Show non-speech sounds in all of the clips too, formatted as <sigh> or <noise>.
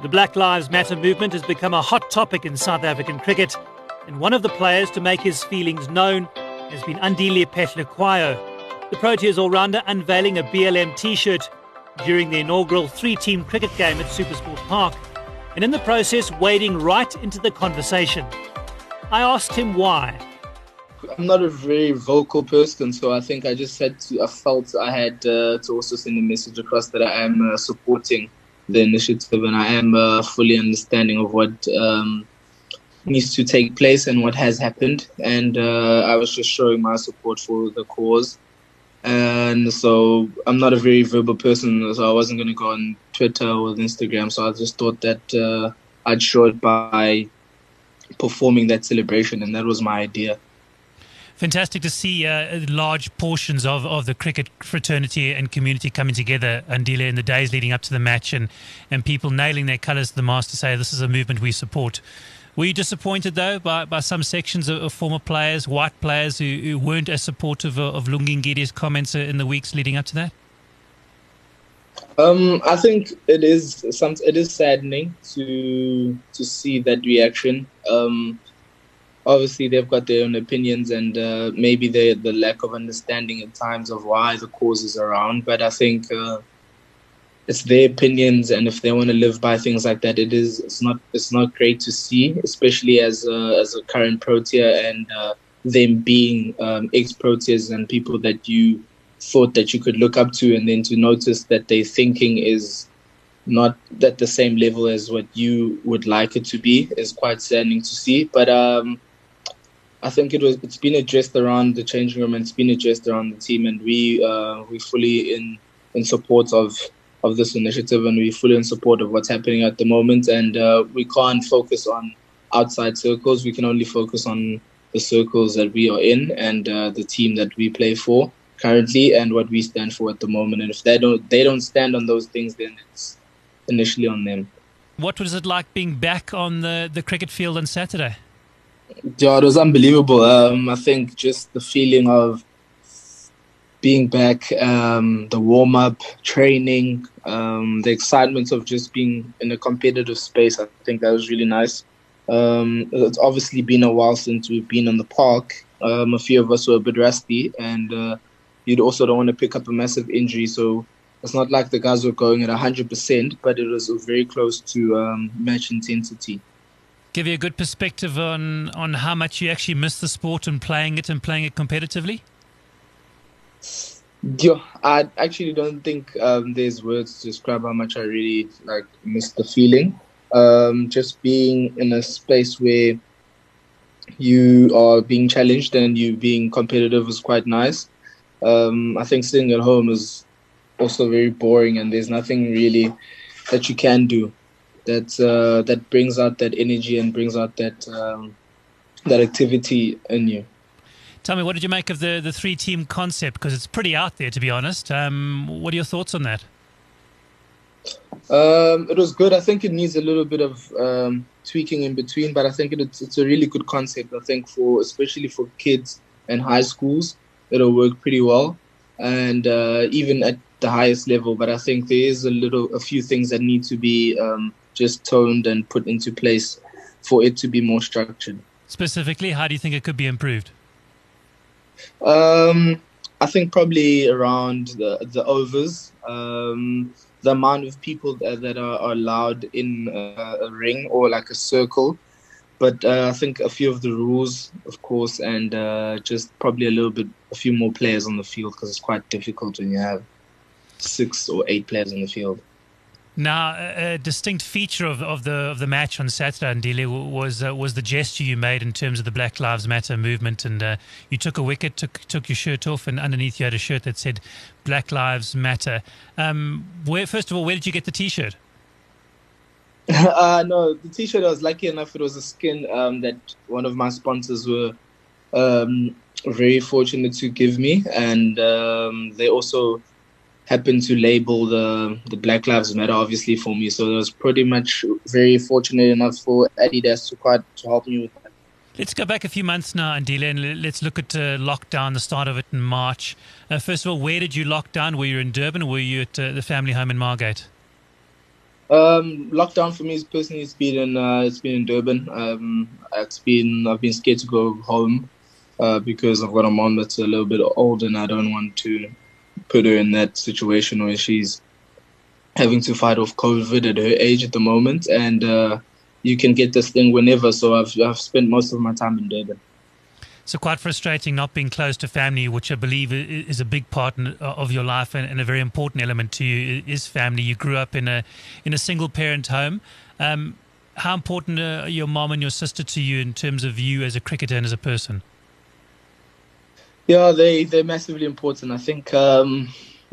The Black Lives Matter movement has become a hot topic in South African cricket, and one of the players to make his feelings known has been Andile Phehlukwayo, the Proteas all-rounder unveiling a BLM t-shirt during the inaugural three-team cricket game at Supersport Park, and in the process wading right into the conversation. I asked him why. I'm not a very vocal person, so I think I just had to, I felt I had uh, to also send a message across that I am uh, supporting the initiative, and I am uh, fully understanding of what um, needs to take place and what has happened. And uh, I was just showing my support for the cause. And so I'm not a very verbal person, so I wasn't going to go on Twitter or Instagram. So I just thought that uh, I'd show it by performing that celebration, and that was my idea fantastic to see uh, large portions of, of the cricket fraternity and community coming together, Andile, in the days leading up to the match and, and people nailing their colours to the mast to say this is a movement we support. Were you disappointed, though, by, by some sections of, of former players, white players, who, who weren't as supportive of, of Lungi Ngidi's comments in the weeks leading up to that? Um, I think it is some. It is saddening to to see that reaction. Um, obviously they've got their own opinions and uh, maybe the the lack of understanding at times of why the cause is around. But I think uh, it's their opinions, and if they want to live by things like that, it is it's not it's not great to see, especially as a, as a current Protea and uh, them being um, ex Proteas and people that you thought that you could look up to, and then to notice that their thinking is not at the same level as what you would like it to be is quite saddening to see. But um, I think it was it's been addressed around the changing room and it's been addressed around the team, and we uh, we fully in in support of of this initiative, and we fully in support of what's happening at the moment. And uh, we can't focus on outside circles; we can only focus on the circles that we are in and uh, the team that we play for currently, and what we stand for at the moment. And if they don't they don't stand on those things, then it's initially on them. What was it like being back on the, the cricket field on Saturday? Yeah, it was unbelievable. Um, I think just the feeling of being back, um, the warm up, training, um, the excitement of just being in a competitive space. I think that was really nice. Um, it's obviously been a while since we've been in the park. Um, a few of us were a bit rusty, and uh, you'd also don't want to pick up a massive injury. So it's not like the guys were going at 100%, but it was very close to um, match intensity give you a good perspective on, on how much you actually miss the sport and playing it and playing it competitively? Yeah, I actually don't think um, there's words to describe how much I really like miss the feeling. Um, just being in a space where you are being challenged and you being competitive is quite nice. Um, I think sitting at home is also very boring, and there's nothing really that you can do that uh, that brings out that energy and brings out that um, that activity in you. Tell me, what did you make of the the three team concept? Because it's pretty out there, to be honest. Um, what are your thoughts on that? Um, it was good. I think it needs a little bit of um, tweaking in between, but I think it, it's, it's a really good concept. I think for especially for kids and high schools, it'll work pretty well, and uh, even at the highest level. But I think there is a little, a few things that need to be um, just toned and put into place for it to be more structured. Specifically, how do you think it could be improved? Um, I think probably around the the overs, um, the amount of people that, that are, are, allowed in a, a, ring or like a circle. But uh, I think a few of the rules, of course, and uh, just probably a little bit, a few more players on the field because it's quite difficult when you have six or eight players on the field. Now, a, distinct feature of, of the of the match on Saturday, Andile, was uh, was the gesture you made in terms of the Black Lives Matter movement, and uh, you took a wicket, took took your shirt off, and underneath you had a shirt that said "Black Lives Matter." Um, where, first of all, where did you get the T-shirt? <laughs> uh, no, the T-shirt. I was lucky enough; it was a skin um, that one of my sponsors were um, very fortunate to give me, and um, they also happened to label the the Black Lives Matter obviously for me. So I was pretty much very fortunate enough for Adidas to quite to help me with that. Let's go back a few months now, Andile, and let's look at uh, lockdown, the start of it in March. Uh, first of all, where did you lock down? Were you in Durban or were you at uh, the family home in Margate? Um, lockdown for me is personally it's been in uh, it's been in Durban. Um, it's been I've been scared to go home uh, because I've got a mom that's a little bit old and I don't want to put her in that situation where she's having to fight off COVID at her age at the moment. And uh, you can get this thing whenever. So I've I've spent most of my time in Durban. So quite frustrating not being close to family, which I believe is a big part of your life and a very important element to you is family. You grew up in a in a single parent home. Um, how important are your mom and your sister to you in terms of you as a cricketer and as a person? Yeah, they they're massively important. I think um,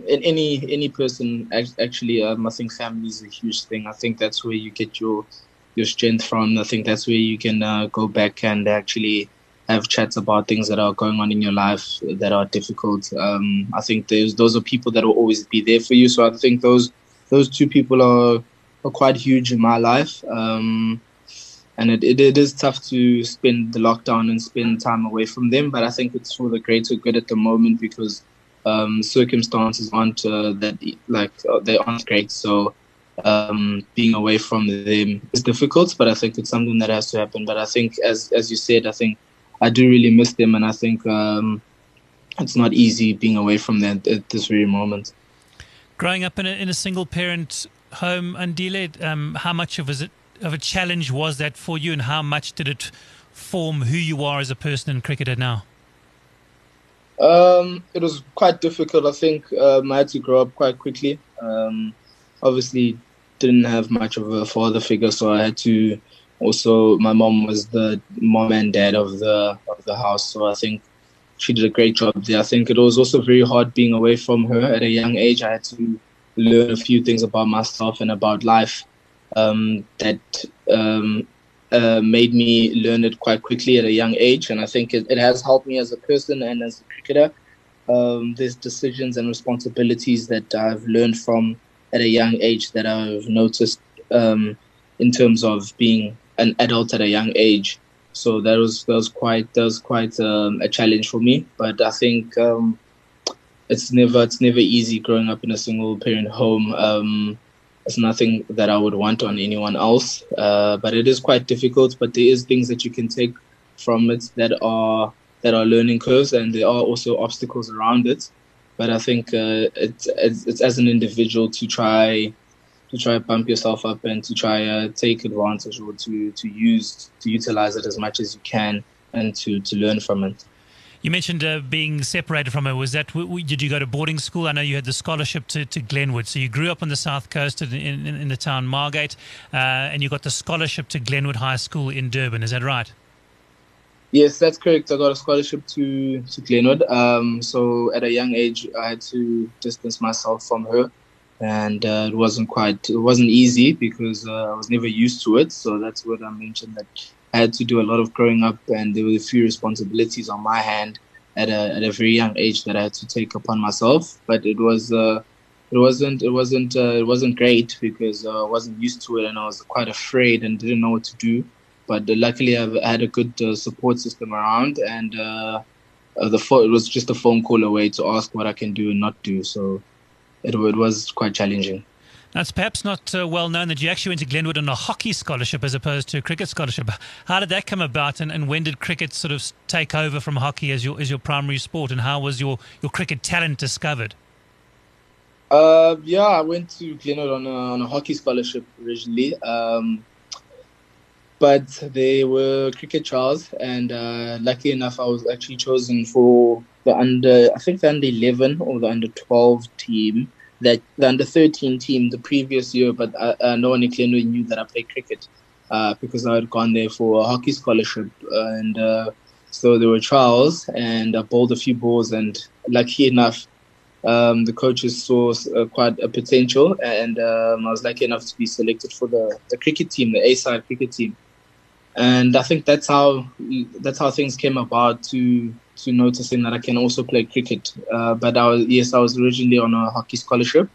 in any any person actually, um, I think family is a huge thing. I think that's where you get your your strength from. I think that's where you can uh, go back and actually have chats about things that are going on in your life that are difficult. Um, I think those those are people that will always be there for you. So I think those those two people are are quite huge in my life. Um, and it, it, it is tough to spend the lockdown and spend time away from them, but I think it's for the greater good at the moment because um, circumstances aren't uh, that like uh, they aren't great. So um, being away from them is difficult, but I think it's something that has to happen. But I think, as as you said, I think I do really miss them, and I think um, it's not easy being away from them at this very moment. Growing up in a, in a single parent home, Andile, um, how much of, is it, of a challenge was that for you, and how much did it form who you are as a person in cricketer now? Um, it was quite difficult. I think um, I had to grow up quite quickly. Um, obviously, didn't have much of a father figure, so I had to also my mom was the mom and dad of the of the house so i think she did a great job there i think it was also very hard being away from her at a young age i had to learn a few things about myself and about life um, that um, uh, made me learn it quite quickly at a young age and i think it, it has helped me as a person and as a cricketer um, there's decisions and responsibilities that i've learned from at a young age that i've noticed um, in terms of being an adult at a young age. So that was that was quite that was quite um, a challenge for me. But I think um, it's never it's never easy growing up in a single parent home. Um, it's nothing that I would want on anyone else. Uh, but it is quite difficult. But there is things that you can take from it that are that are learning curves, and there are also obstacles around it. But I think uh, it's, it's, it's as an individual to try to try pump yourself up and to try uh, take advantage or to to use to utilize it as much as you can and to to learn from it. You mentioned uh, being separated from her. Was that did you go to boarding school? I know you had the scholarship to, to Glenwood, so you grew up on the south coast in, in, in the town Margate, uh, and you got the scholarship to Glenwood High School in Durban. Is that right? Yes, that's correct. I got a scholarship to to Glenwood. Um, so at a young age, I had to distance myself from her and uh, it wasn't quite it wasn't easy because uh, I was never used to it. So that's what I mentioned that I had to do a lot of growing up, and there were a few responsibilities on my hand at a at a very young age that I had to take upon myself. But it was uh, it wasn't it wasn't uh, it wasn't great because uh, I wasn't used to it and I was quite afraid and didn't know what to do. But uh, luckily, I've had a good support system around, and the phone, it was just a phone call away to ask what I can do and not do. So it, it was quite challenging. That's perhaps not uh, well known that you actually went to Glenwood on a hockey scholarship as opposed to a cricket scholarship. How did that come about, and, and when did cricket sort of take over from hockey as your as your primary sport, and how was your, your cricket talent discovered? Uh, yeah, I went to Glenwood on a, on a hockey scholarship originally, um, but they were cricket trials, and uh, lucky enough, I was actually chosen for the under, I think the under 11 or the under 12 team that the under 13 team the previous year, but uh, uh, no one in knew that I played cricket uh, because I had gone there for a hockey scholarship. And uh, so there were trials, and I bowled a few balls, and lucky enough, um, the coaches saw uh, quite a potential, and um, I was lucky enough to be selected for the, the cricket team, the A side cricket team. And I think that's how that's how things came about to to noticing that I can also play cricket. Uh, but I was, yes, I was originally on a hockey scholarship.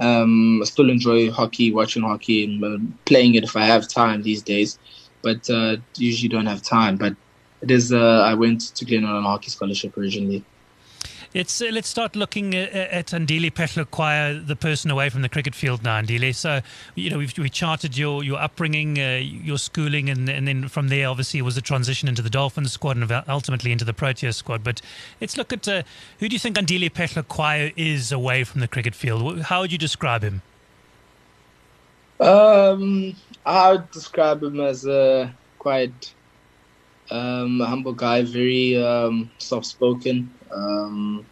Um, I still enjoy hockey, watching hockey, and uh, playing it if I have time these days. But uh, usually don't have time. But it is. Uh, I went to Glenwood on a hockey scholarship originally. Uh, let's start looking at, at Andile Phehlukwayo, the person away from the cricket field now, Andile. So, you know, we've, we charted your, your upbringing, uh, your schooling, and, and then from there, obviously, was a transition into the Dolphins squad and ultimately into the Proteas squad. But let's look at uh, who do you think Andile Phehlukwayo is away from the cricket field? How would you describe him? Um, I would describe him as a quite um, humble guy, very um, soft spoken, um,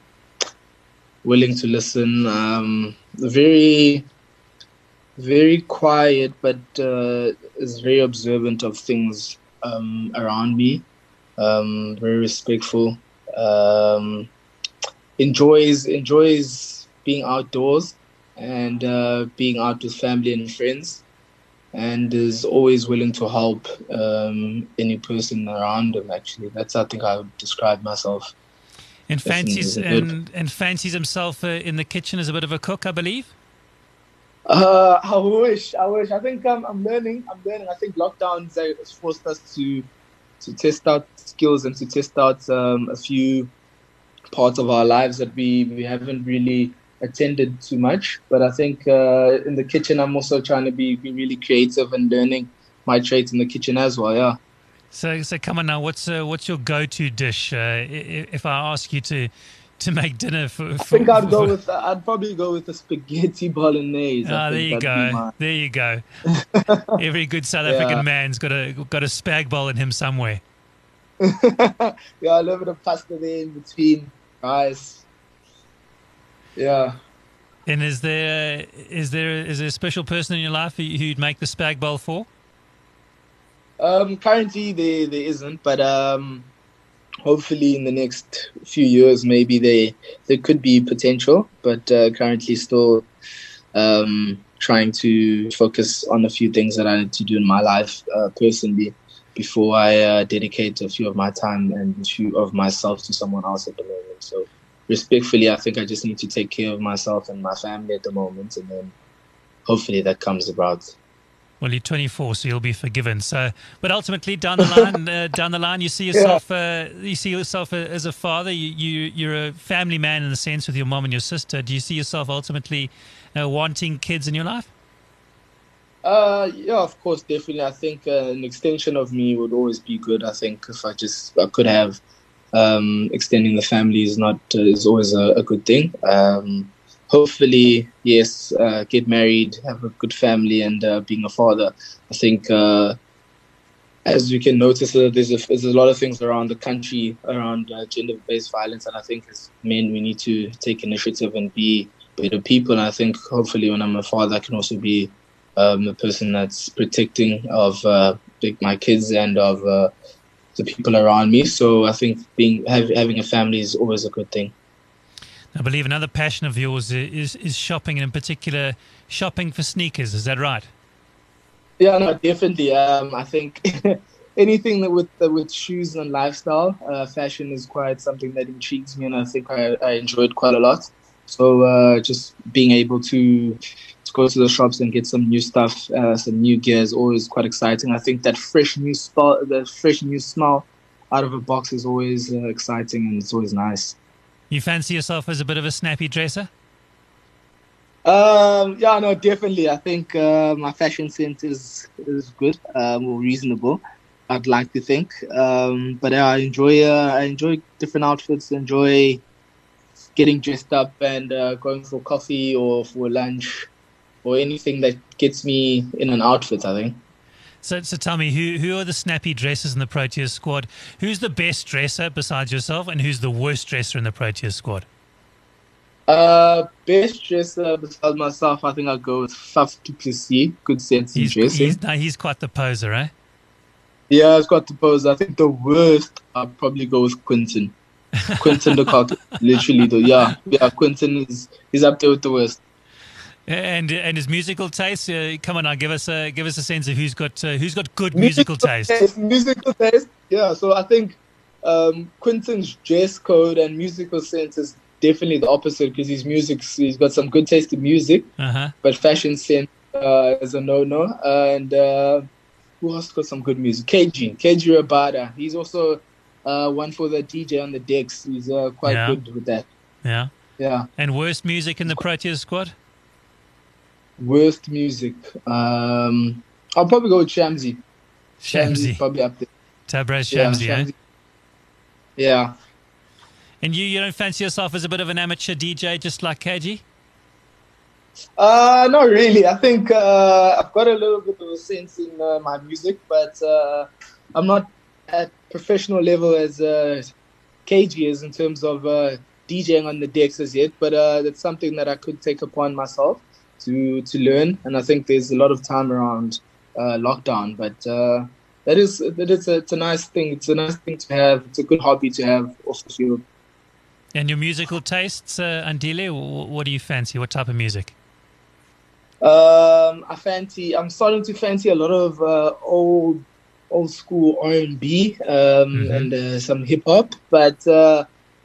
willing to listen, um, very, very quiet, but uh, is very observant of things um, around me. Um, very respectful. enjoys enjoys being outdoors and uh, being out with family and friends, and is always willing to help um, any person around him. Actually, that's I think I would describe myself. And fancies and, and fancies himself uh, in the kitchen as a bit of a cook, I believe. Uh, I wish, I wish. I think um, I'm learning. I'm learning. I think lockdowns has forced us to to test out skills and to test out um, a few parts of our lives that we we haven't really attended too much. But I think uh, in the kitchen, I'm also trying to be, be really creative and learning my trades in the kitchen as well. Yeah. So, so come on now. What's uh, what's your go-to dish? Uh, if I ask you to to make dinner for, for I think I'd go with uh, I'd probably go with the spaghetti <laughs> bolognese. Ah, there you go. There you go. Every good South African yeah. man's got a got a spag bowl in him somewhere. <laughs> yeah, a little bit of pasta there in between rice, yeah. And is there is there is there a special person in your life who you'd make the spag bowl for? Um, currently there there isn't, but um, hopefully in the next few years maybe there there could be potential, but uh, currently still um, trying to focus on a few things that I need to do in my life uh, personally before I uh, dedicate a few of my time and a few of myself to someone else at the moment. So respectfully, I think I just need to take care of myself and my family at the moment, and then hopefully that comes about. Well, you're 24, so you'll be forgiven. So, but ultimately, down the <laughs> line, uh, down the line, you see yourself, yeah. uh, you see yourself uh, as a father. You, you, you're a family man in the sense with your mom and your sister. Do you see yourself ultimately uh, wanting kids in your life? Uh, yeah, of course, definitely. I think uh, an extension of me would always be good. I think if I just I could have um, extending the family is not uh, is always a, a good thing. Um, hopefully, yes, uh, get married, have a good family, and uh, being a father. I think, uh, as you can notice, uh, there's a, there's a lot of things around the country around uh, gender-based violence, and I think as men, we need to take initiative and be better people. And I think, hopefully, when I'm a father, I can also be um, a person that's protecting of my kids and of the people around me. So I think being have, having a family is always a good thing. I believe another passion of yours is is shopping, and in particular, shopping for sneakers. Is that right? Yeah, no, definitely. Um, I think <laughs> anything that with uh, with shoes and lifestyle, uh, fashion is quite something that intrigues me, and I think I, I enjoy it quite a lot. So uh, just being able to to go to the shops and get some new stuff, uh, some new gear is always quite exciting. I think that fresh new smell, the fresh new smell out of a box is always uh, exciting and it's always nice. You fancy yourself as a bit of a snappy dresser? Um, yeah, no, definitely. I think uh, my fashion sense is is good, um, or reasonable. I'd like to think, um, but I enjoy uh, I enjoy different outfits. Enjoy getting dressed up and uh, going for coffee or for lunch or anything that gets me in an outfit, I think. So, so tell me, who who are the snappy dressers in the Proteas squad? Who's the best dresser besides yourself, and who's the worst dresser in the Proteas squad? Uh, best dresser besides myself, I think I'll go with Faf du Plessis. Good sense he's, in dressing. He's, no, he's quite the poser, eh? Yeah, he's quite the poser. I think the worst, I'll probably go with Quinton. Quinton de Kock, literally, though. Yeah, yeah, Quinton is, is up there with the worst. And and his musical taste. Uh, come on, now, give us a give us a sense of who's got uh, who's got good musical, musical taste. taste. Musical taste. Yeah. So I think um, Quinton's dress code and musical sense is definitely the opposite because his music he's got some good taste in music, uh-huh. but fashion sense uh, is a no no. and uh, who else got some good music? KG KG Rabada. He's also uh, one for the DJ on the decks. He's uh, quite yeah. good with that. Yeah. Yeah. And worst music in the Proteas squad? Worst music. Um, I'll probably go with Shamsi. Shamsi. probably up there. Tabraiz Shamsi, yeah, eh? Yeah. And you, you don't fancy yourself as a bit of an amateur DJ, just like KG? Uh, not really. I think uh, I've got a little bit of a sense in uh, my music, but uh, I'm not at professional level as uh, KG is in terms of uh, DJing on the decks as yet. But uh, that's something that I could take upon myself to to learn, and I think there's a lot of time around uh, lockdown. But uh, that is that is a, it's a nice thing. It's a nice thing to have. It's a good hobby to have off the field. And your musical tastes, uh, Andile, what do you fancy? What type of music? Um, I fancy. I'm starting to fancy a lot of uh, old, old school R and B um, Mhm. and uh, some hip hop. But uh,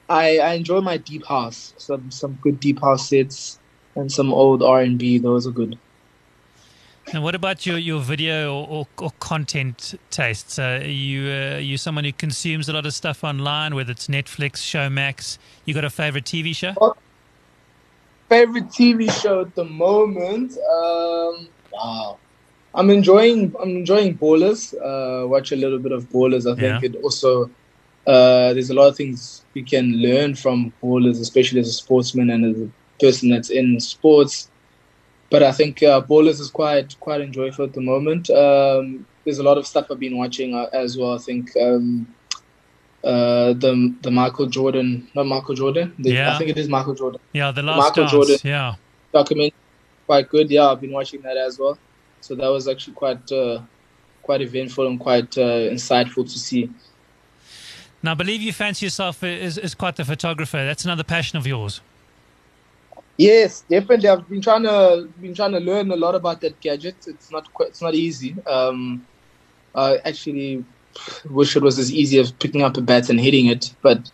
I, I enjoy my deep house. Some some good deep house sets and some old R and B. Those are good. And what about your, your video or, or, content tastes? Uh, are you uh, are you someone who consumes a lot of stuff online, whether it's Netflix, Showmax? You got a favorite TV show? Favorite TV show at the moment? Um, wow. I'm enjoying I'm enjoying Ballers. Uh, watch a little bit of Ballers. I think Yeah. it also uh, there's a lot of things we can learn from Ballers, especially as a sportsman and as a person that's in sports. But I think uh, Ballers is quite quite enjoyable at the moment. Um, there's a lot of stuff I've been watching uh, as well. I think um, uh, the the Michael Jordan, not Michael Jordan. The, Yeah. I think it is Michael Jordan Yeah, The Last Michael Dance. Jordan. Yeah. documentary quite good. Yeah, I've been watching that as well. So that was actually quite uh, quite eventful and quite uh, insightful to see. Now, I believe you fancy yourself as, as quite the photographer. That's another passion of yours. Yes, definitely. I've been trying to been trying to learn a lot about that gadget. It's not quite, it's not easy. Um, I actually wish it was as easy as picking up a bat and hitting it, but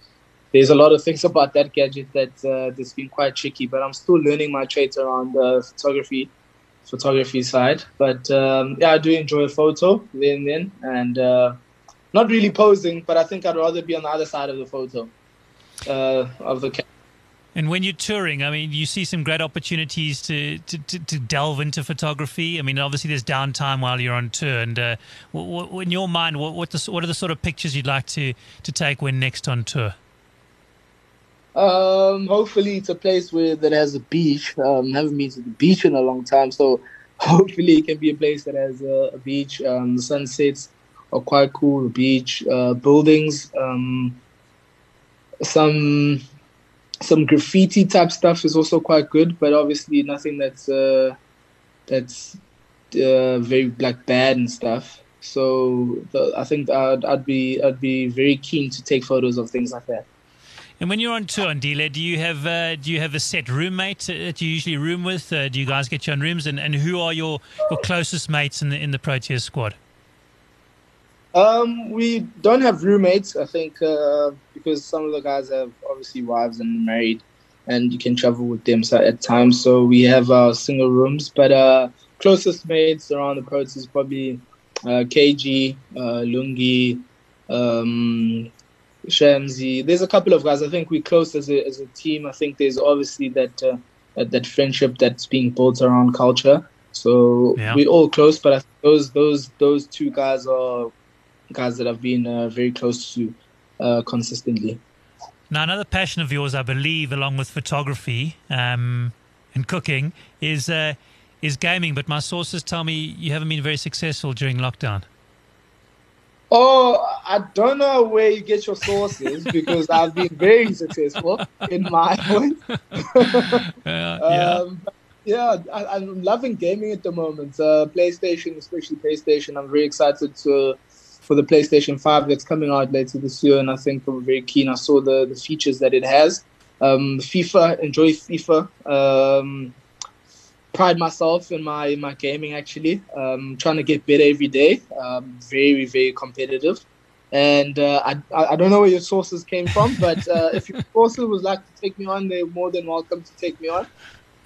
there's a lot of things about that gadget that uh, that's been quite tricky. But I'm still learning my traits around the photography photography side. But um, yeah, I do enjoy a photo then then, and uh, not really posing, but I think I'd rather be on the other side of the photo uh, of the camera. And when you're touring, I mean, you see some great opportunities to, to, to, to delve into photography. I mean, obviously there's downtime while you're on tour. And uh, in your mind, what, what, the, what are the sort of pictures you'd like to, to take when next on tour? Um, hopefully it's a place where that has a beach. Um, haven't been to the beach in a long time, so <laughs> hopefully it can be a place that has a, a beach. Um, the sunsets are quite cool. The beach, uh, buildings, um, some some graffiti type stuff is also quite good, but obviously nothing that's uh, that's uh, very like bad and stuff. So the, I think I'd, I'd be I'd be very keen to take photos of things like that. And when you're on tour, Ndile, do you have uh, do you have a set roommate that you usually room with? Uh, do you guys get your own rooms? And, and who are your, your closest mates in the in the Proteas squad? Um, we don't have roommates. I think uh, because some of the guys have obviously wives and married, and you can travel with them at times. So we have our single rooms. But uh, closest mates around the Proteas probably uh, KG, uh, Lungi, um, Shamsi. There's a couple of guys. I think we're close as a as a team. I think there's obviously that uh, that, friendship that's being built around culture. So Yeah. we're all close. But those those those two guys are guys that I've been uh, very close to uh, consistently. Now, another passion of yours, I believe, along with photography um, and cooking, is uh, is gaming. But my sources tell me you haven't been very successful during lockdown. Oh, I don't know where you get your sources because I've been very successful in my <laughs> own. Uh, yeah. Um, yeah, I, I'm loving gaming at the moment. Uh, PlayStation, especially PlayStation. I'm very excited to for the PlayStation 5 that's coming out later this year, and I think I'm very keen. I saw the, the features that it has. Um, FIFA, enjoy FIFA. Um, pride myself in my in my gaming actually. Um, trying to get better every day. Um, very very competitive. And uh, I, I don't know where your sources came from, but uh, if your <laughs> sources would like to take me on, they're more than welcome to take me on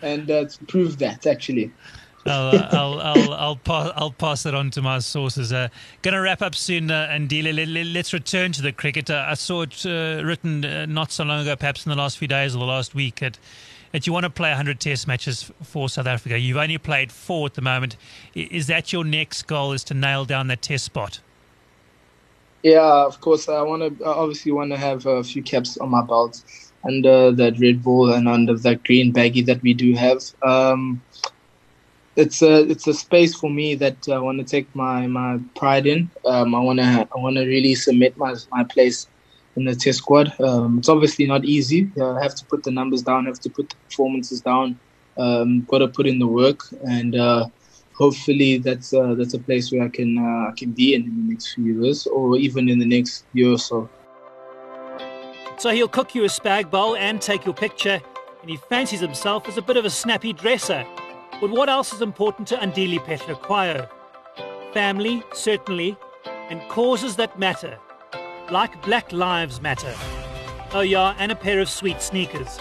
and uh, to prove that actually. I'll, uh, I'll, I'll, I'll, pass, I'll pass that on to my sources. Uh, going to wrap up soon, uh, and let, us return to the cricket. Uh, I saw it uh, written uh, not so long ago, perhaps in the last few days or the last week, that, that you want to play 100 test matches for South Africa. You've only played four at the moment. Is that your next goal, is to nail down that test spot? Yeah, of course. I want to obviously want to have a few caps on my belt under that red ball and under that green baggy that we do have. Um, it's a it's a space for me that I want to take my my pride in. Um, I want to I want to really submit my my place in the test squad. Um, it's obviously not easy. I have to put the numbers down. Have to put the performances down. Um, got to put in the work, and uh, hopefully that's uh, that's a place where I can uh, I can be in, the next few years, or even in the next year or so. So he'll cook you a spag bowl and take your picture, and he fancies himself as a bit of a snappy dresser. But what else is important to Andile Phehlukwayo? Family, certainly, and causes that matter, like Black Lives Matter. Oh, yeah, and a pair of sweet sneakers.